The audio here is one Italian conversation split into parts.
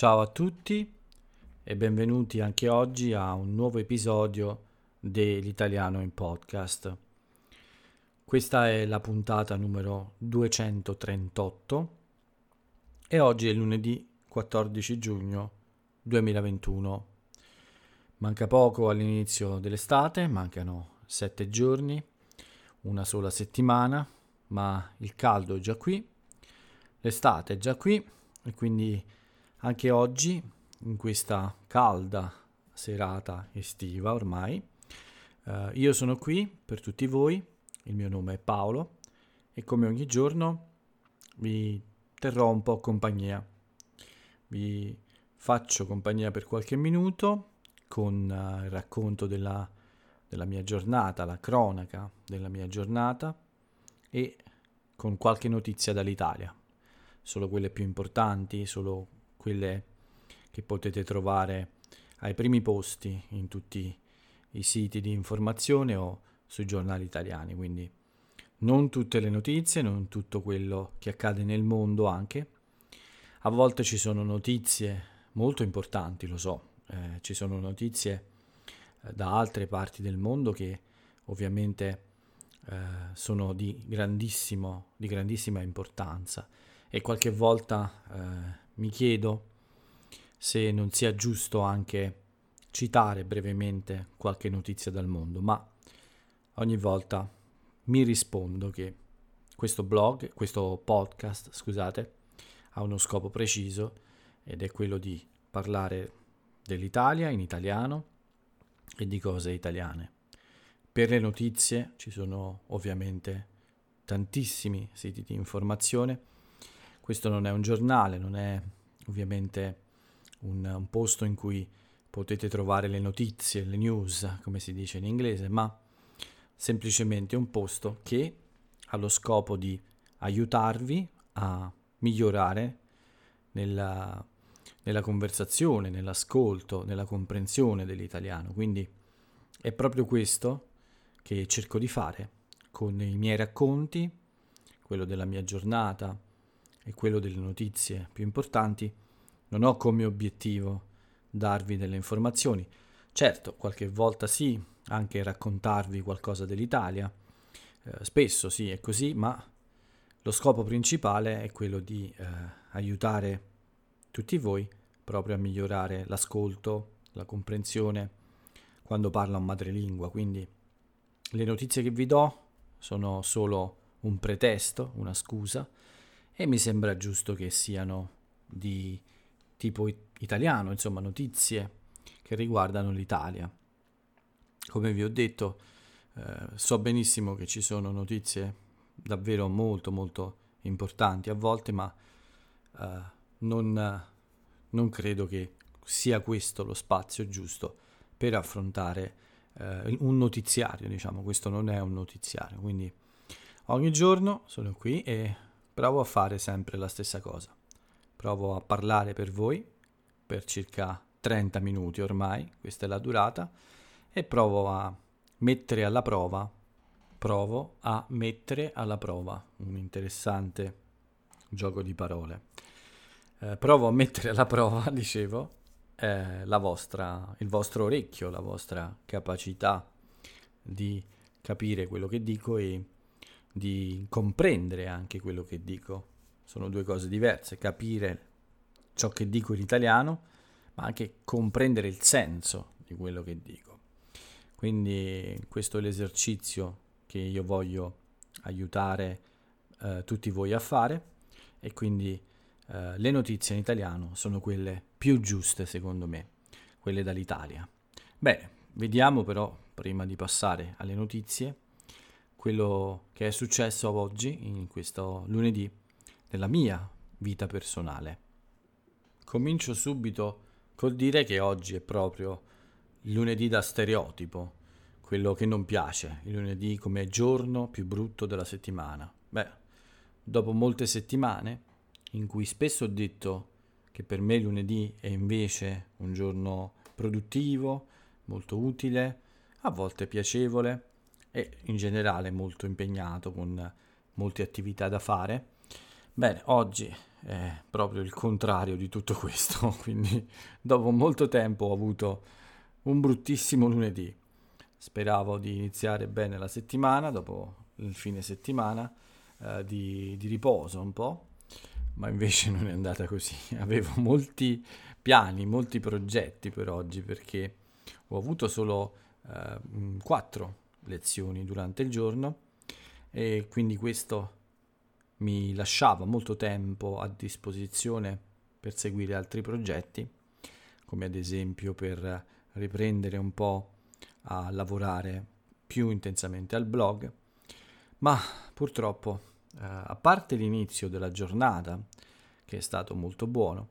Ciao a tutti e benvenuti anche oggi a un nuovo episodio dell'Italiano in podcast. Questa è la puntata numero 238 e oggi è lunedì 14 giugno 2021. Manca poco all'inizio dell'estate, mancano sette giorni, una sola settimana, ma il caldo è già qui, l'estate è già qui e quindi anche oggi, in questa calda serata estiva ormai, eh, io sono qui per tutti voi, il mio nome è Paolo e come ogni giorno vi terrò un po' compagnia. Vi faccio compagnia per qualche minuto con uh, il racconto della, della mia giornata, la cronaca della mia giornata e con qualche notizia dall'Italia. Solo quelle più importanti, solo quelle che potete trovare ai primi posti in tutti i siti di informazione o sui giornali italiani, quindi non tutte le notizie, non tutto quello che accade nel mondo anche. A volte ci sono notizie molto importanti, lo so, eh, ci sono notizie eh, da altre parti del mondo che ovviamente eh, sono di, di grandissima importanza. E qualche volta eh, mi chiedo se non sia giusto anche citare brevemente qualche notizia dal mondo, ma ogni volta mi rispondo che questo blog, questo podcast, scusate, ha uno scopo preciso ed è quello di parlare dell'Italia in italiano e di cose italiane. Per le notizie ci sono ovviamente tantissimi siti di informazione. Questo non è un giornale, non è ovviamente un, un posto in cui potete trovare le notizie, le news, come si dice in inglese, ma semplicemente un posto che ha lo scopo di aiutarvi a migliorare nella, nella conversazione, nell'ascolto, nella comprensione dell'italiano. Quindi è proprio questo che cerco di fare con i miei racconti, quello della mia giornata e quello delle notizie più importanti. Non ho come obiettivo darvi delle informazioni. Certo, qualche volta sì, anche raccontarvi qualcosa dell'Italia. Eh, spesso sì, è così, ma lo scopo principale è quello di eh, aiutare tutti voi proprio a migliorare l'ascolto, la comprensione quando parlo in madrelingua. Quindi le notizie che vi do sono solo un pretesto, una scusa, e mi sembra giusto che siano di tipo italiano, insomma notizie che riguardano l'Italia. Come vi ho detto, eh, so benissimo che ci sono notizie davvero molto molto importanti a volte, ma eh, non, non, credo che sia questo lo spazio giusto per affrontare eh, un notiziario, diciamo, questo non è un notiziario, quindi ogni giorno sono qui e provo a fare sempre la stessa cosa. Provo a parlare per voi per circa 30 minuti ormai, questa è la durata e provo a mettere alla prova, provo a mettere alla prova, un interessante gioco di parole. Eh, provo a mettere alla prova, dicevo, eh, la vostra, il vostro orecchio, la vostra capacità di capire quello che dico e di comprendere anche quello che dico. Sono due cose diverse, capire ciò che dico in italiano, ma anche comprendere il senso di quello che dico. Quindi questo è l'esercizio che io voglio aiutare eh, tutti voi a fare e quindi eh, le notizie in italiano sono quelle più giuste secondo me, quelle dall'Italia. Bene, vediamo però prima di passare alle notizie quello che è successo oggi in questo lunedì nella mia vita personale. Comincio subito col dire che oggi è proprio il lunedì da stereotipo, quello che non piace, il lunedì come giorno più brutto della settimana. Beh, dopo molte settimane in cui spesso ho detto che per me lunedì è invece un giorno produttivo, molto utile, a volte piacevole e in generale molto impegnato con molte attività da fare, Bene, oggi è proprio il contrario di tutto questo, quindi dopo molto tempo ho avuto un bruttissimo lunedì. Speravo di iniziare bene la settimana, dopo il fine settimana, eh, di, di riposo un po', ma invece non è andata così. Avevo molti piani, molti progetti per oggi perché ho avuto solo eh, quattro lezioni durante il giorno e quindi questo mi lasciava molto tempo a disposizione per seguire altri progetti, come ad esempio per riprendere un po' a lavorare più intensamente al blog, ma purtroppo, eh, a parte l'inizio della giornata, che è stato molto buono,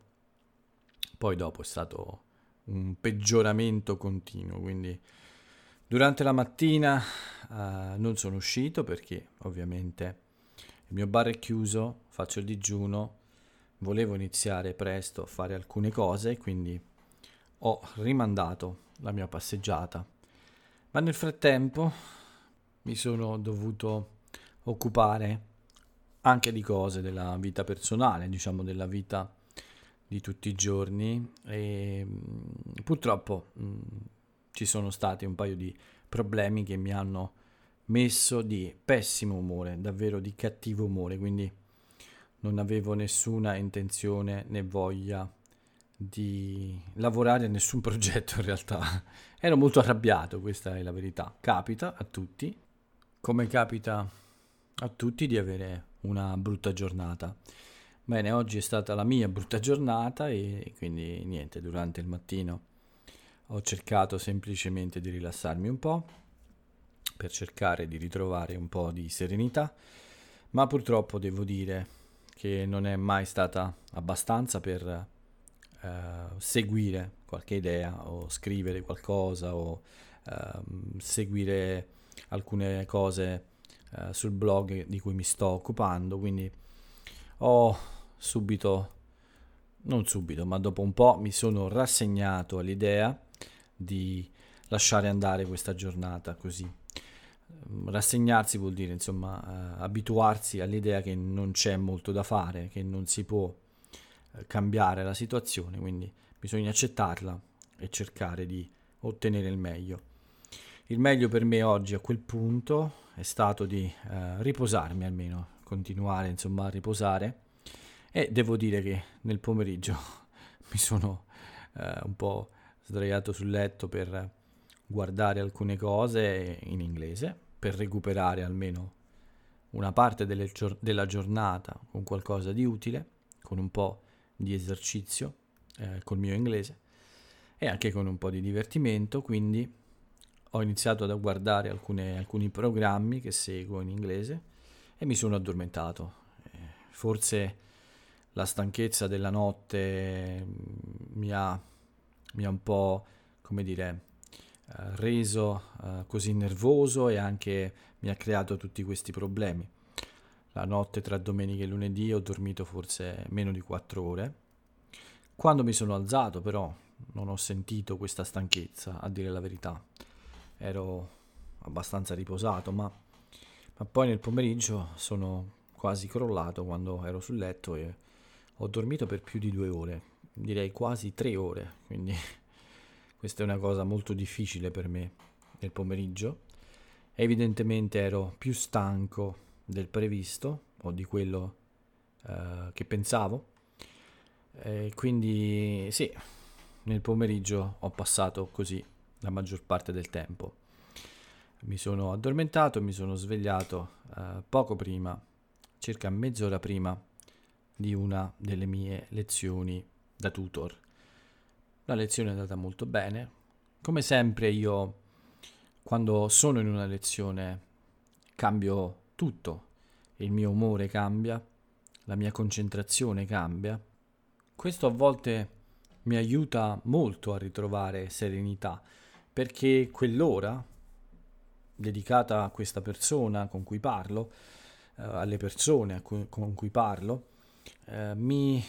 poi dopo è stato un peggioramento continuo, quindi durante la mattina eh, non sono uscito perché ovviamente il mio bar è chiuso, faccio il digiuno, volevo iniziare presto a fare alcune cose, quindi ho rimandato la mia passeggiata. Ma nel frattempo mi sono dovuto occupare anche di cose della vita personale, diciamo della vita di tutti i giorni e mm, purtroppo mh, mm, ci sono stati un paio di problemi che mi hanno messo di pessimo umore, davvero di cattivo umore, quindi non avevo nessuna intenzione né voglia di lavorare a nessun progetto in realtà. Ero molto arrabbiato, questa è la verità. Capita a tutti, come capita a tutti di avere una brutta giornata. Bene, oggi è stata la mia brutta giornata e quindi niente, durante il mattino ho cercato semplicemente di rilassarmi un po' per cercare di ritrovare un po' di serenità, ma purtroppo devo dire che non è mai stata abbastanza per eh, seguire qualche idea o scrivere qualcosa o eh, seguire alcune cose eh, sul blog di cui mi sto occupando, quindi ho subito, non subito, ma dopo un po' mi sono rassegnato all'idea di lasciare andare questa giornata così Ehm, rassegnarsi vuol dire insomma eh, abituarsi all'idea che non c'è molto da fare, che non si può eh, cambiare la situazione, quindi bisogna accettarla e cercare di ottenere il meglio. Il meglio per me oggi a quel punto è stato di eh, riposarmi almeno, continuare insomma a riposare e devo dire che nel pomeriggio mi sono eh, un po' sdraiato sul letto per guardare alcune cose in inglese per recuperare almeno una parte gior- della giornata con qualcosa di utile, con un po' di esercizio eh, col mio inglese e anche con un po' di divertimento, quindi ho iniziato ad guardare alcune, alcuni programmi che seguo in inglese e mi sono addormentato. Eh, forse la stanchezza della notte mm, mi ha, mi ha un po', come dire, eh, reso uh, così nervoso e anche mi ha creato tutti questi problemi. La notte tra domenica e lunedì ho dormito forse meno di 4 ore. Quando mi sono alzato però non ho sentito questa stanchezza, a dire la verità. Ero abbastanza riposato, ma, ma poi nel pomeriggio sono quasi crollato quando ero sul letto e ho dormito per più di due ore, direi quasi tre ore, quindi questa è una cosa molto difficile per me nel pomeriggio. Evidentemente ero più stanco del previsto o di quello uh, che pensavo. E quindi sì, nel pomeriggio ho passato così la maggior parte del tempo. Mi sono addormentato mi sono svegliato uh, poco prima, circa mezz'ora prima di una delle mie lezioni da tutor. La lezione è andata molto bene. Come sempre io, quando sono in una lezione, cambio tutto. Il mio umore cambia, la mia concentrazione cambia. Questo a volte mi aiuta molto a ritrovare serenità, perché quell'ora dedicata a questa persona con cui parlo, eh, alle persone cui, con cui parlo, eh, mi,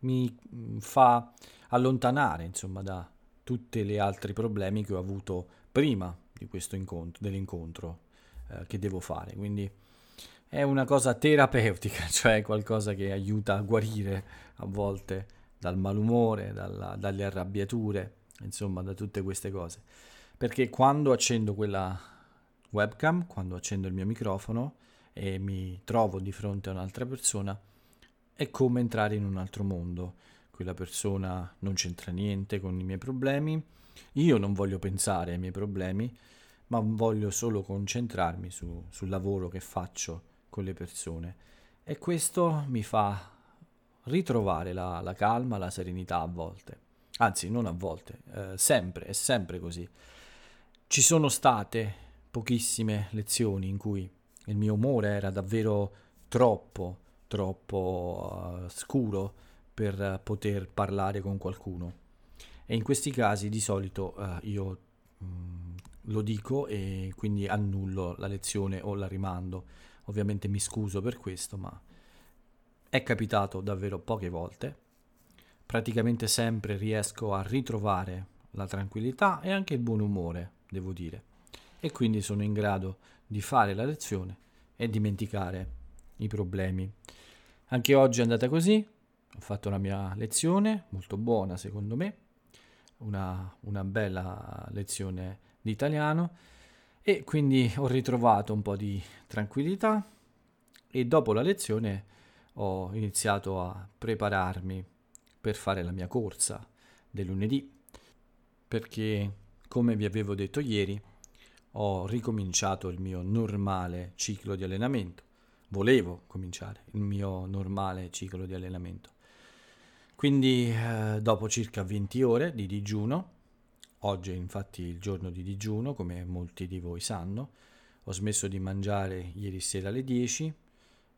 mi fa allontanare insomma da tutti gli altri problemi che ho avuto prima di questo incontro, dell'incontro eh, che devo fare. Quindi è una cosa terapeutica, cioè qualcosa che aiuta a guarire a volte dal malumore, dalla, dalle arrabbiature, insomma da tutte queste cose. Perché quando accendo quella webcam, quando accendo il mio microfono e mi trovo di fronte a un'altra persona, è come entrare in un altro mondo. Quella persona non c'entra niente con i miei problemi, io non voglio pensare ai miei problemi, ma voglio solo concentrarmi su, sul lavoro che faccio con le persone e questo mi fa ritrovare la, la calma, la serenità a volte, anzi non a volte, eh, sempre, è sempre così. Ci sono state pochissime lezioni in cui il mio umore era davvero troppo, troppo uh, scuro per poter parlare con qualcuno. E in questi casi di solito uh, io mh, mm, lo dico e quindi annullo la lezione o la rimando Ovviamente mi scuso per questo, ma è capitato davvero poche volte. Praticamente sempre riesco a ritrovare la tranquillità e anche il buon umore, devo dire. E quindi sono in grado di fare la lezione e dimenticare i problemi. Anche oggi è andata così, ho fatto la mia lezione, molto buona secondo me, una, una bella lezione di italiano. E quindi ho ritrovato un po' di tranquillità. E dopo la lezione ho iniziato a prepararmi per fare la mia corsa del lunedì. Perché come vi avevo detto ieri ho ricominciato il mio normale ciclo di allenamento volevo cominciare il mio normale ciclo di allenamento quindi eh, dopo circa 20 ore di digiuno Oggi è infatti il giorno di digiuno, come molti di voi sanno. Ho smesso di mangiare ieri sera alle 10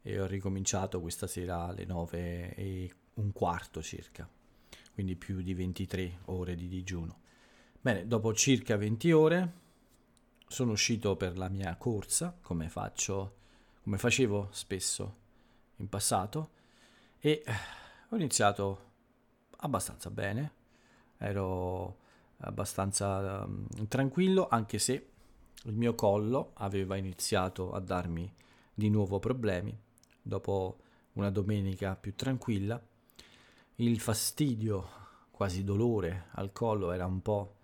e ho ricominciato questa sera alle 9 e un quarto circa, quindi più di 23 ore di digiuno. Bene, dopo circa 20 ore sono uscito per la mia corsa, come faccio, come facevo spesso in passato, e ho iniziato abbastanza bene. Ero abbastanza um, tranquillo, anche se il mio collo aveva iniziato a darmi di nuovo problemi. Dopo una domenica più tranquilla, il fastidio, quasi dolore al collo era un po',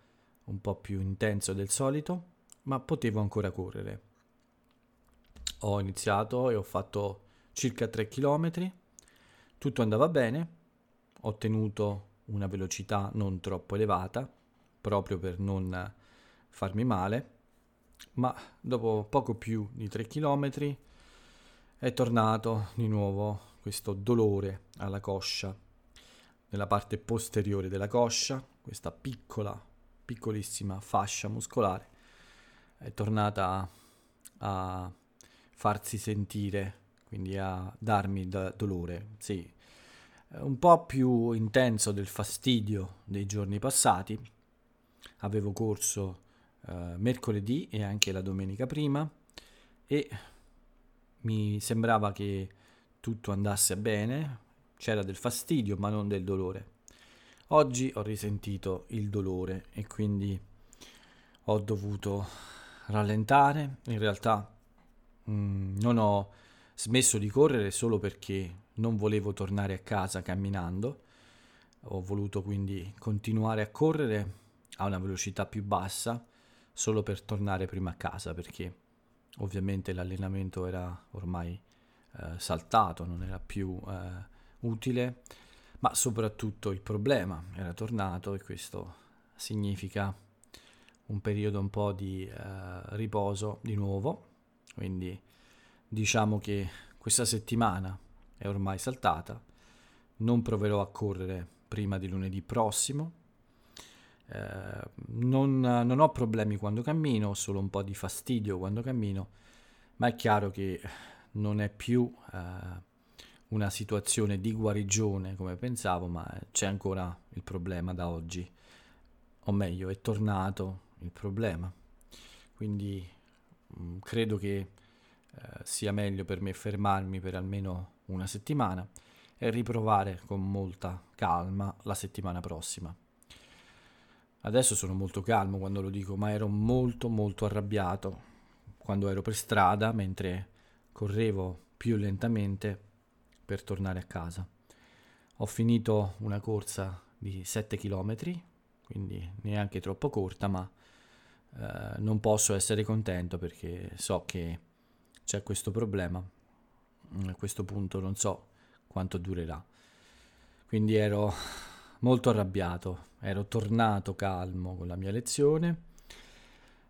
un po' più intenso del solito, ma potevo ancora correre. Ho iniziato e ho fatto circa 3 km, tutto andava bene, ho tenuto una velocità non troppo elevata, proprio per non farmi male, ma dopo poco più di 3 km è tornato di nuovo questo dolore alla coscia, nella parte posteriore della coscia, questa piccola, piccolissima fascia muscolare è tornata a farsi sentire, quindi a darmi da dolore, sì, un po' più intenso del fastidio dei giorni passati, avevo corso eh, mercoledì e anche la domenica prima e mi sembrava che tutto andasse bene, c'era del fastidio ma non del dolore. Oggi ho risentito il dolore e quindi ho dovuto rallentare, in realtà mm, non ho smesso di correre solo perché non volevo tornare a casa camminando, ho voluto quindi continuare a correre a una velocità più bassa solo per tornare prima a casa perché ovviamente l'allenamento era ormai eh, saltato, non era più eh, utile, ma soprattutto il problema era tornato e questo significa un periodo un po' di eh, riposo di nuovo, quindi diciamo che questa settimana è ormai saltata, non proverò a correre prima di lunedì prossimo. Eh, non, non, ho problemi quando cammino, solo un po' di fastidio quando cammino, ma è chiaro che non è più eh, una situazione di guarigione come pensavo, ma c'è ancora il problema da oggi, o meglio, è tornato il problema. Quindi mm, credo che eh, sia meglio per me fermarmi per almeno una settimana e riprovare con molta calma la settimana prossima. Adesso sono molto calmo quando lo dico, ma ero molto molto arrabbiato quando ero per strada mentre correvo più lentamente per tornare a casa. Ho finito una corsa di 7 km, quindi neanche troppo corta, ma eh, non posso essere contento perché so che c'è questo problema. A questo punto non so quanto durerà. Quindi ero molto arrabbiato, ero tornato calmo con la mia lezione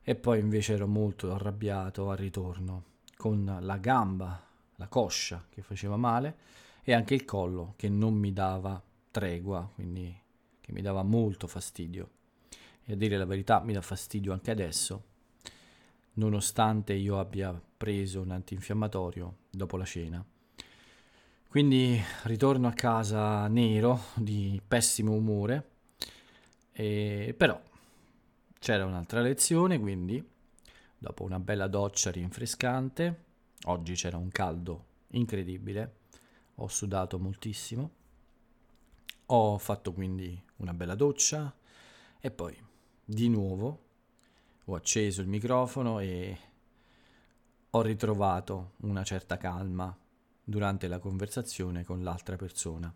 e poi invece ero molto arrabbiato al ritorno con la gamba, la coscia che faceva male e anche il collo che non mi dava tregua, quindi che mi dava molto fastidio. E a dire la verità mi dà fastidio anche adesso, nonostante io abbia preso un antinfiammatorio dopo la cena. Quindi ritorno a casa nero, di pessimo umore, e però c'era un'altra lezione, quindi dopo una bella doccia rinfrescante, oggi c'era un caldo incredibile, ho sudato moltissimo, ho fatto quindi una bella doccia e poi di nuovo ho acceso il microfono e ho ritrovato una certa calma durante la conversazione con l'altra persona.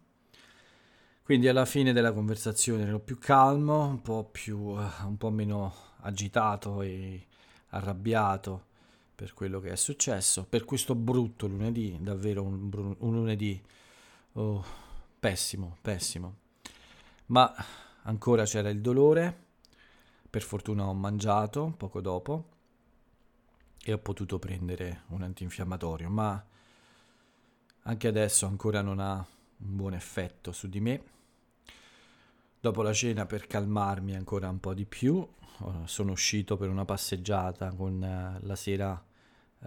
Quindi alla fine della conversazione ero più calmo, un po' più un po' meno agitato e arrabbiato per quello che è successo, per questo brutto lunedì, davvero un, un lunedì oh, pessimo, pessimo. Ma ancora c'era il dolore, per fortuna ho mangiato poco dopo e ho potuto prendere un antinfiammatorio, ma anche adesso ancora non ha un buon effetto su di me. Dopo la cena, per calmarmi ancora un po' di più, sono uscito per una passeggiata con eh, la sera,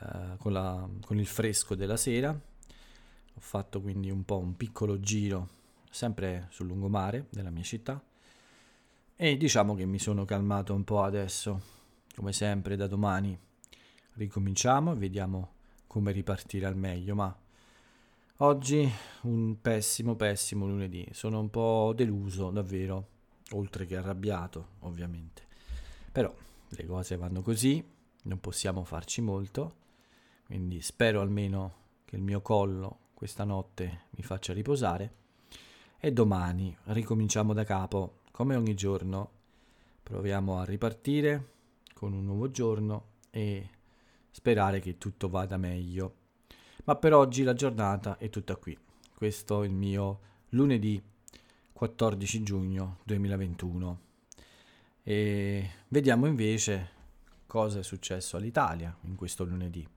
eh, con, la, con il fresco della sera. Ho fatto quindi un po' un piccolo giro, sempre sul lungomare della mia città. E diciamo che mi sono calmato un po' adesso, come sempre da domani ricominciamo e vediamo come ripartire al meglio, ma Oggi un pessimo, pessimo lunedì. Sono un po' deluso, davvero, oltre che arrabbiato, ovviamente. Però le cose vanno così, non possiamo farci molto, quindi spero almeno che il mio collo questa notte mi faccia riposare e domani ricominciamo da capo, come ogni giorno. Proviamo a ripartire con un nuovo giorno e sperare che tutto vada meglio. Ma per oggi la giornata è tutta qui. Questo è il mio lunedì 14 giugno 2021. E vediamo invece cosa è successo all'Italia in questo lunedì.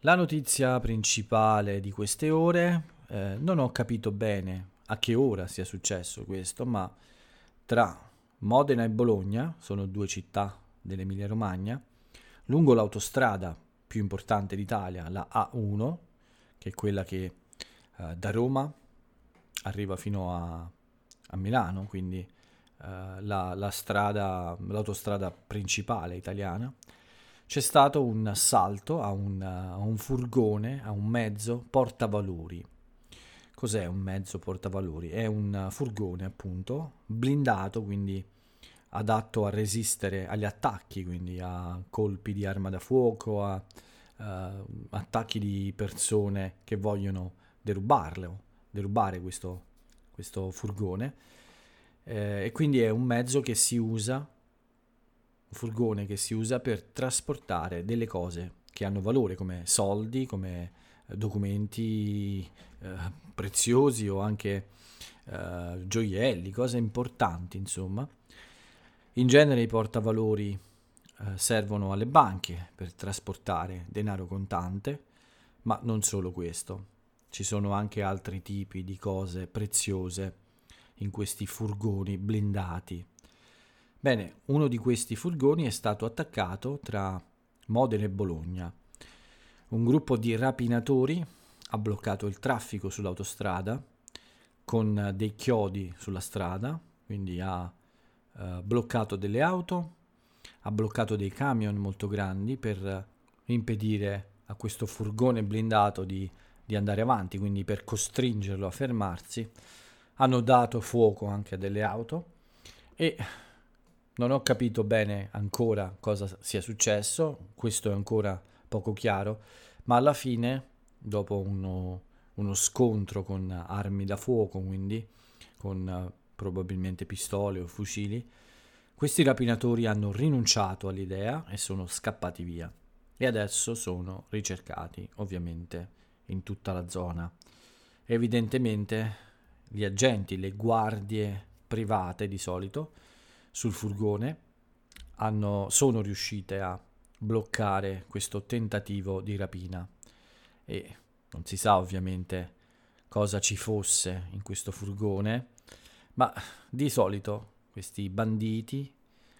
La notizia principale di queste ore, eh, non ho capito bene a che ora sia successo questo, ma tra Modena e Bologna, sono due città dell'Emilia Romagna, lungo l'autostrada più importante d'Italia, la A1, che è quella che eh, da Roma arriva fino a, a Milano, quindi eh, la, la strada, l'autostrada principale italiana, c'è stato un assalto a un, a un furgone, a un mezzo portavalori. Cos'è un mezzo portavalori? È un furgone appunto blindato, quindi adatto a resistere agli attacchi, quindi a colpi di arma da fuoco, a uh, attacchi di persone che vogliono derubarlo, derubare questo, questo furgone. Eh, e quindi è un mezzo che si usa, un furgone che si usa per trasportare delle cose che hanno valore come soldi, come documenti eh, preziosi o anche eh, gioielli, cose importanti, insomma. In genere i portavalori eh, servono alle banche per trasportare denaro contante, ma non solo questo. Ci sono anche altri tipi di cose preziose in questi furgoni blindati. Bene, uno di questi furgoni è stato attaccato tra Modena e Bologna. Un gruppo di rapinatori ha bloccato il traffico sull'autostrada con dei chiodi sulla strada, quindi ha eh, bloccato delle auto, ha bloccato dei camion molto grandi per impedire a questo furgone blindato di, di andare avanti, quindi per costringerlo a fermarsi. Hanno dato fuoco anche a delle auto e non ho capito bene ancora cosa sia successo, questo è ancora poco chiaro, ma alla fine, dopo uno, uno scontro con armi da fuoco, quindi con uh, probabilmente pistole o fucili, questi rapinatori hanno rinunciato all'idea e sono scappati via e adesso sono ricercati ovviamente in tutta la zona. Evidentemente gli agenti, le guardie private di solito sul furgone hanno, sono riuscite a bloccare questo tentativo di rapina e non si sa ovviamente cosa ci fosse in questo furgone, ma di solito questi banditi,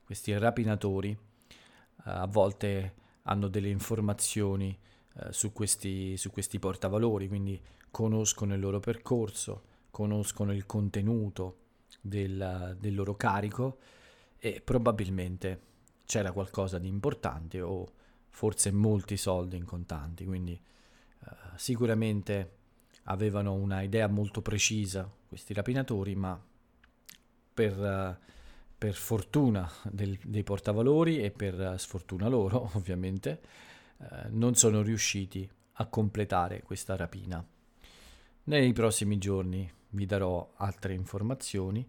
questi rapinatori, eh, a volte hanno delle informazioni eh, su, questi, su questi portavalori, quindi conoscono il loro percorso, conoscono il contenuto del, del loro carico e probabilmente c'era qualcosa di importante o forse molti soldi in contanti, quindi sicuramente avevano una idea molto precisa questi rapinatori, ma per, per fortuna del, dei portavalori e per sfortuna loro, ovviamente, uh, non sono riusciti a completare questa rapina. Nei prossimi giorni vi darò altre informazioni.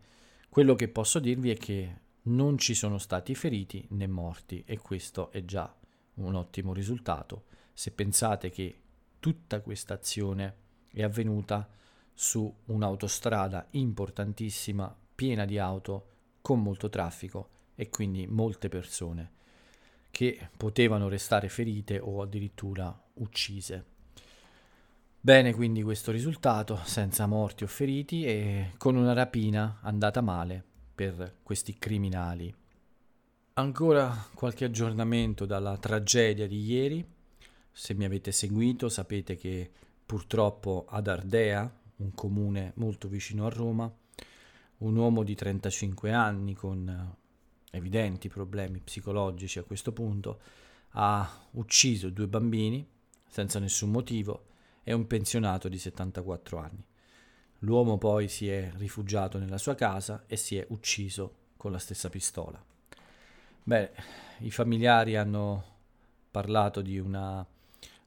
Quello che posso dirvi è che non ci sono stati feriti né morti e questo è già un ottimo risultato se pensate che tutta questa azione è avvenuta su un'autostrada importantissima piena di auto con molto traffico e quindi molte persone che potevano restare ferite o addirittura uccise. Bene quindi questo risultato, senza morti o feriti e con una rapina andata male per questi criminali. Ancora qualche aggiornamento dalla tragedia di ieri. Se mi avete seguito sapete che purtroppo ad Ardea, un comune molto vicino a Roma, un uomo di 35 anni con eh, evidenti problemi psicologici a questo punto ha ucciso due bambini senza nessun motivo e un pensionato di 74 anni. L'uomo poi si è rifugiato nella sua casa e si è ucciso con la stessa pistola. Beh, i familiari hanno parlato di, una,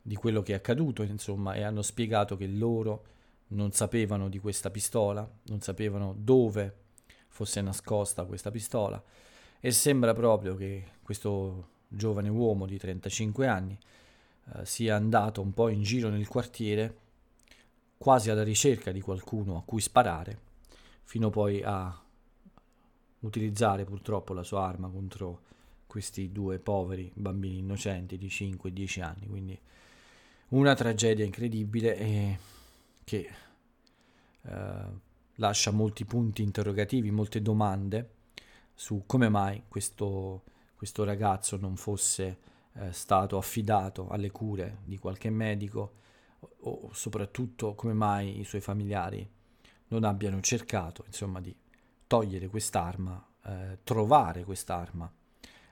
di quello che è accaduto, insomma, e hanno spiegato che loro non sapevano di questa pistola, non sapevano dove fosse nascosta questa pistola. E sembra proprio che questo giovane uomo di 35 anni eh, sia andato un po' in giro nel quartiere quasi alla ricerca di qualcuno a cui sparare fino poi a utilizzare purtroppo la sua arma contro questi due poveri bambini innocenti di 5-10 anni. Quindi una tragedia incredibile e che eh, lascia molti punti interrogativi, molte domande su come mai questo, questo ragazzo non fosse eh, stato affidato alle cure di qualche medico o, o soprattutto come mai i suoi familiari non abbiano cercato insomma di togliere quest'arma, eh, trovare quest'arma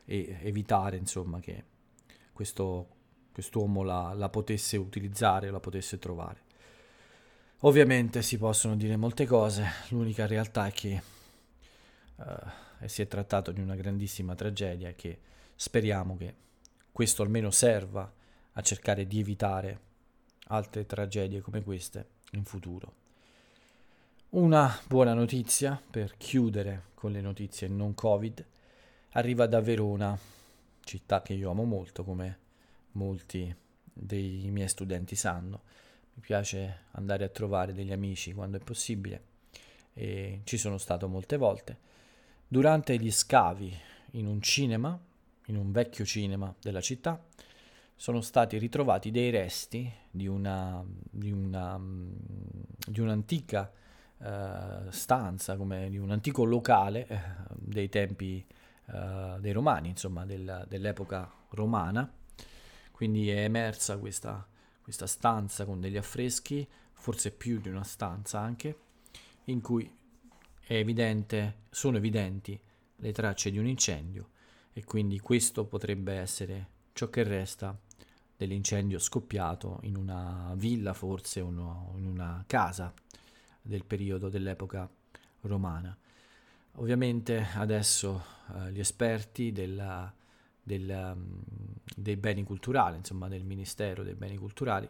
e evitare insomma che questo, quest'uomo la, la potesse utilizzare, la potesse trovare. Ovviamente si possono dire molte cose, l'unica realtà è che uh, si è trattato di una grandissima tragedia e che speriamo che questo almeno serva a cercare di evitare altre tragedie come queste in futuro. Una buona notizia per chiudere con le notizie non Covid arriva da Verona, città che io amo molto come molti dei miei studenti sanno mi piace andare a trovare degli amici quando è possibile e ci sono stato molte volte. Durante gli scavi in un cinema, in un vecchio cinema della città, sono stati ritrovati dei resti di, una, di, una, di un'antica uh, stanza, come di un antico locale uh, dei tempi uh, dei romani, insomma del, dell'epoca romana. Quindi è emersa questa questa stanza con degli affreschi, forse più di una stanza anche, in cui evidente, sono evidenti le tracce di un incendio e quindi questo potrebbe essere ciò che resta dell'incendio scoppiato in una villa forse o in una casa del periodo dell'epoca romana. Ovviamente adesso eh, gli esperti della, del, um, dei beni culturali, insomma del Ministero dei beni culturali,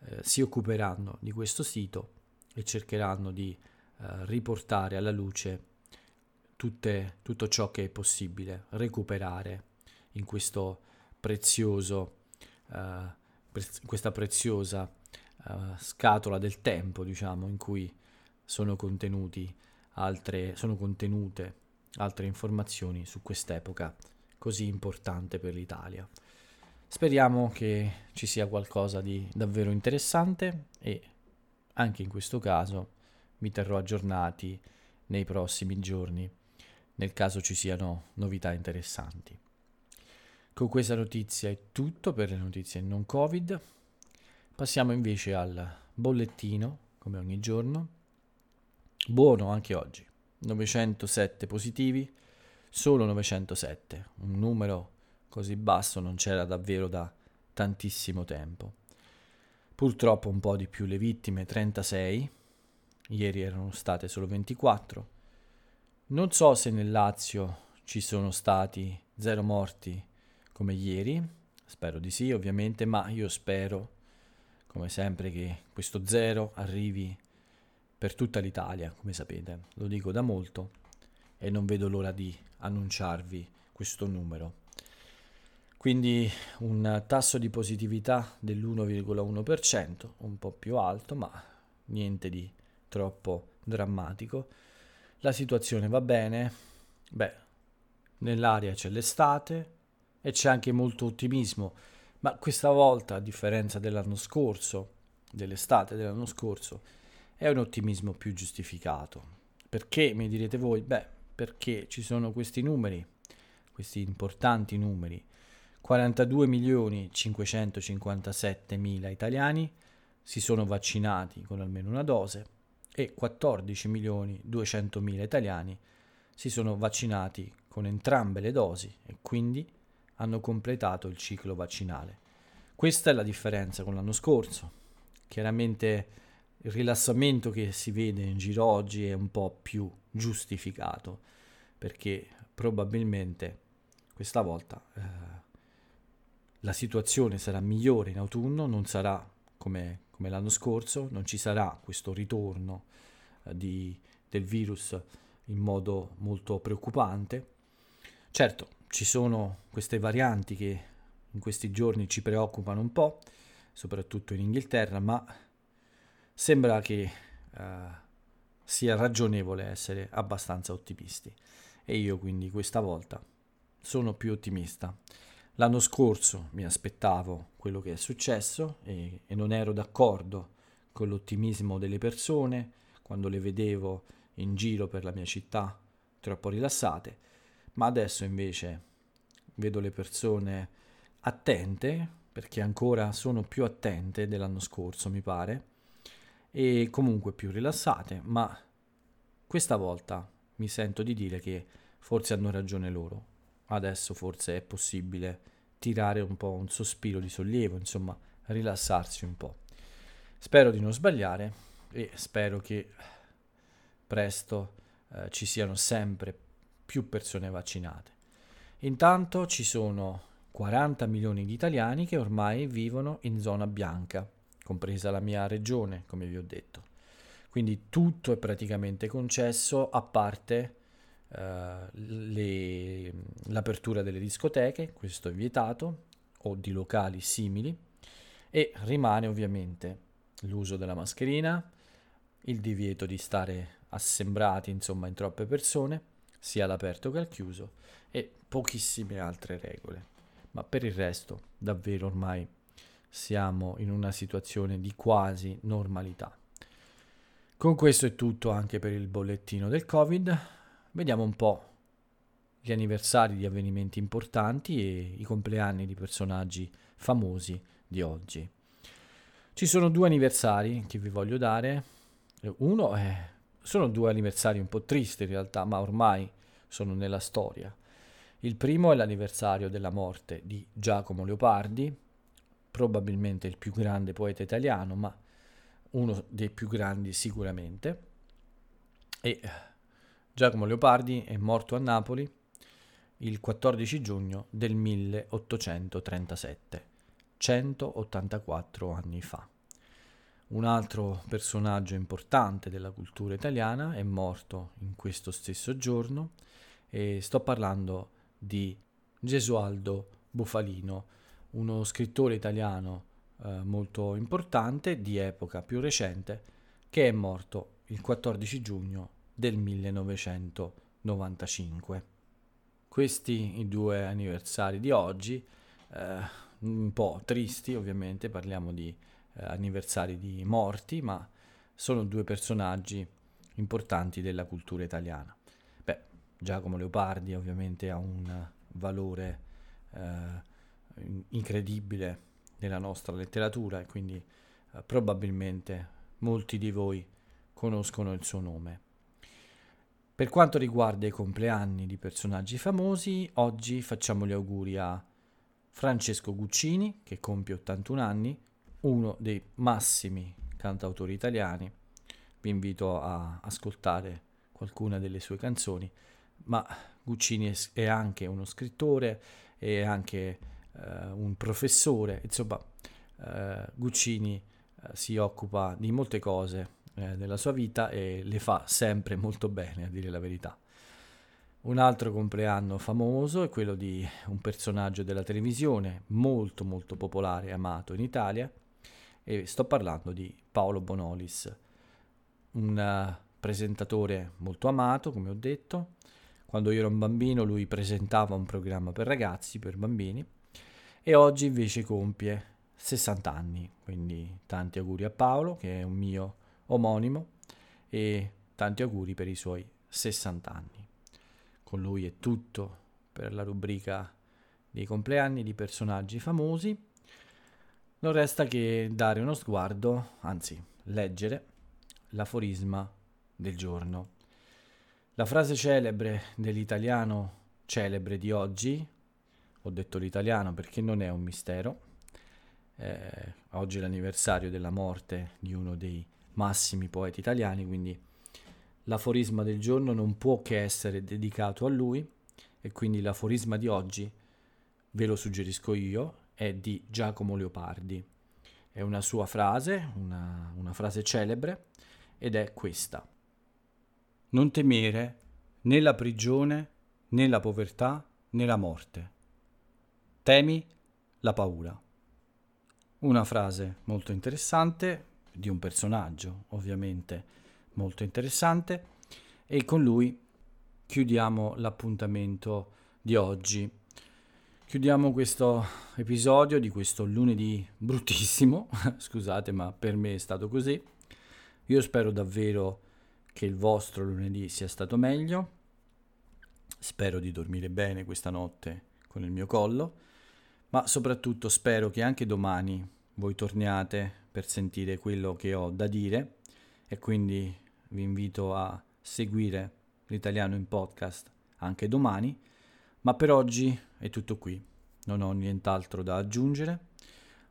eh, si occuperanno di questo sito e cercheranno di eh, riportare alla luce tutte, tutto ciò che è possibile recuperare in questo prezioso, uh, pre- questa preziosa uh, scatola del tempo, diciamo, in cui sono altre, sono contenute altre informazioni su quest'epoca così importante per l'Italia. Speriamo che ci sia qualcosa di davvero interessante e anche in questo caso mi terrò aggiornati nei prossimi giorni nel caso ci siano novità interessanti. Con questa notizia è tutto per le notizie non Covid. Passiamo invece al bollettino, come ogni giorno. Buono anche oggi. 907 positivi, solo 907. Un numero così basso non c'era davvero da tantissimo tempo. Purtroppo un po' di più le vittime, 36. Ieri erano state solo 24. Non so se nel Lazio ci sono stati zero morti come ieri, spero di sì ovviamente, ma io spero, come sempre, che questo zero arrivi per tutta l'Italia, come sapete, lo dico da molto e non vedo l'ora di annunciarvi questo numero. Quindi un tasso di positività dell'1,1%, un po' più alto, ma niente di troppo drammatico. La situazione va bene, beh, nell'aria c'è l'estate, e c'è anche molto ottimismo, ma questa volta, a differenza dell'anno scorso, dell'estate dell'anno scorso, è un ottimismo più giustificato. Perché, mi direte voi? Beh, perché ci sono questi numeri, questi importanti numeri. 42 milioni 557 mila italiani si sono vaccinati con almeno una dose e 14 milioni 200 mila italiani si sono vaccinati con entrambe le dosi e quindi hanno completato il ciclo vaccinale. Questa è la differenza con l'anno scorso. Chiaramente il rilassamento che si vede in giro oggi è un po' più giustificato perché probabilmente questa volta eh, la situazione sarà migliore in autunno, non sarà come, come l'anno scorso, non ci sarà questo ritorno eh, di, del virus in modo molto preoccupante. Certo, ci sono queste varianti che in questi giorni ci preoccupano un po', soprattutto in Inghilterra, ma sembra che uh, sia ragionevole essere abbastanza ottimisti. E io quindi questa volta sono più ottimista. L'anno scorso mi aspettavo quello che è successo e, e non ero d'accordo con l'ottimismo delle persone quando le vedevo in giro per la mia città troppo rilassate ma adesso invece vedo le persone attente, perché ancora sono più attente dell'anno scorso, mi pare, e comunque più rilassate, ma questa volta mi sento di dire che forse hanno ragione loro. Adesso forse è possibile tirare un po' un sospiro di sollievo, insomma, rilassarsi un po'. Spero di non sbagliare e spero che presto eh, ci siano sempre più persone vaccinate. Intanto ci sono 40 milioni di italiani che ormai vivono in zona bianca, compresa la mia regione, come vi ho detto. Quindi tutto è praticamente concesso a parte uh, le, l'apertura delle discoteche, questo è vietato, o di locali simili, e rimane ovviamente l'uso della mascherina, il divieto di stare assembrati insomma in troppe persone, sia all'aperto che al chiuso, e pochissime altre regole. Ma per il resto, davvero ormai siamo in una situazione di quasi normalità. Con questo è tutto anche per il bollettino del Covid. Vediamo un po' gli anniversari di avvenimenti importanti e i compleanni di personaggi famosi di oggi. Ci sono due anniversari che vi voglio dare. Uno è sono due anniversari un po' tristi in realtà, ma ormai sono nella storia. Il primo è l'anniversario della morte di Giacomo Leopardi, probabilmente il più grande poeta italiano, ma uno dei più grandi sicuramente. E Giacomo Leopardi è morto a Napoli il 14 giugno del 1837, 184 anni fa. Un altro personaggio importante della cultura italiana è morto in questo stesso giorno e sto parlando di Gesualdo Bufalino, uno scrittore italiano eh, molto importante di epoca più recente che è morto il 14 giugno del 1995. Questi i due anniversari di oggi, eh, un po' tristi ovviamente, parliamo di eh, anniversari di morti, ma sono due personaggi importanti della cultura italiana. Beh, Giacomo Leopardi ovviamente ha un valore eh, incredibile nella nostra letteratura e quindi eh, probabilmente molti di voi conoscono il suo nome. Per quanto riguarda i compleanni di personaggi famosi, oggi facciamo gli auguri a Francesco Guccini, che compie 81 anni, uno dei massimi cantautori italiani. Vi invito a ascoltare qualcuna delle sue canzoni, ma Guccini è anche uno scrittore, è anche eh, un professore, insomma eh, Guccini eh, si occupa di molte cose eh, della sua vita e le fa sempre molto bene, a dire la verità. Un altro compleanno famoso è quello di un personaggio della televisione molto molto popolare e amato in Italia e sto parlando di Paolo Bonolis, un presentatore molto amato, come ho detto. Quando io ero un bambino lui presentava un programma per ragazzi, per bambini e oggi invece compie 60 anni, quindi tanti auguri a Paolo che è un mio omonimo e tanti auguri per i suoi 60 anni. Con lui è tutto per la rubrica dei compleanni di personaggi famosi. Non resta che dare uno sguardo, anzi leggere, l'aforisma del giorno. La frase celebre dell'italiano celebre di oggi, ho detto l'italiano perché non è un mistero, eh, oggi è l'anniversario della morte di uno dei massimi poeti italiani, quindi l'aforisma del giorno non può che essere dedicato a lui e quindi l'aforisma di oggi, ve lo suggerisco io, è di Giacomo Leopardi. È una sua frase, una, una frase celebre, ed è questa. Non temere né la prigione, né la povertà, né la morte. Temi la paura. Una frase molto interessante, di un personaggio ovviamente molto interessante e con lui chiudiamo l'appuntamento di oggi. Chiudiamo questo episodio di questo lunedì bruttissimo, scusate ma per me è stato così. Io spero davvero che il vostro lunedì sia stato meglio. Spero di dormire bene questa notte con il mio collo, ma soprattutto spero che anche domani voi torniate per sentire quello che ho da dire e quindi vi invito a seguire l'italiano in podcast anche domani, ma per oggi è tutto qui, non ho nient'altro da aggiungere,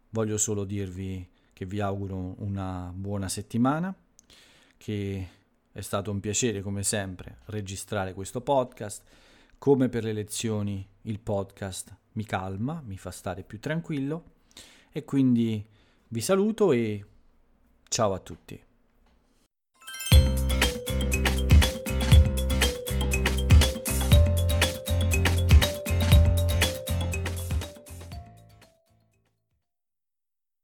voglio solo dirvi che vi auguro una buona settimana, che è stato un piacere come sempre registrare questo podcast, come per le lezioni il podcast mi calma, mi fa stare più tranquillo e quindi vi saluto e ciao a tutti.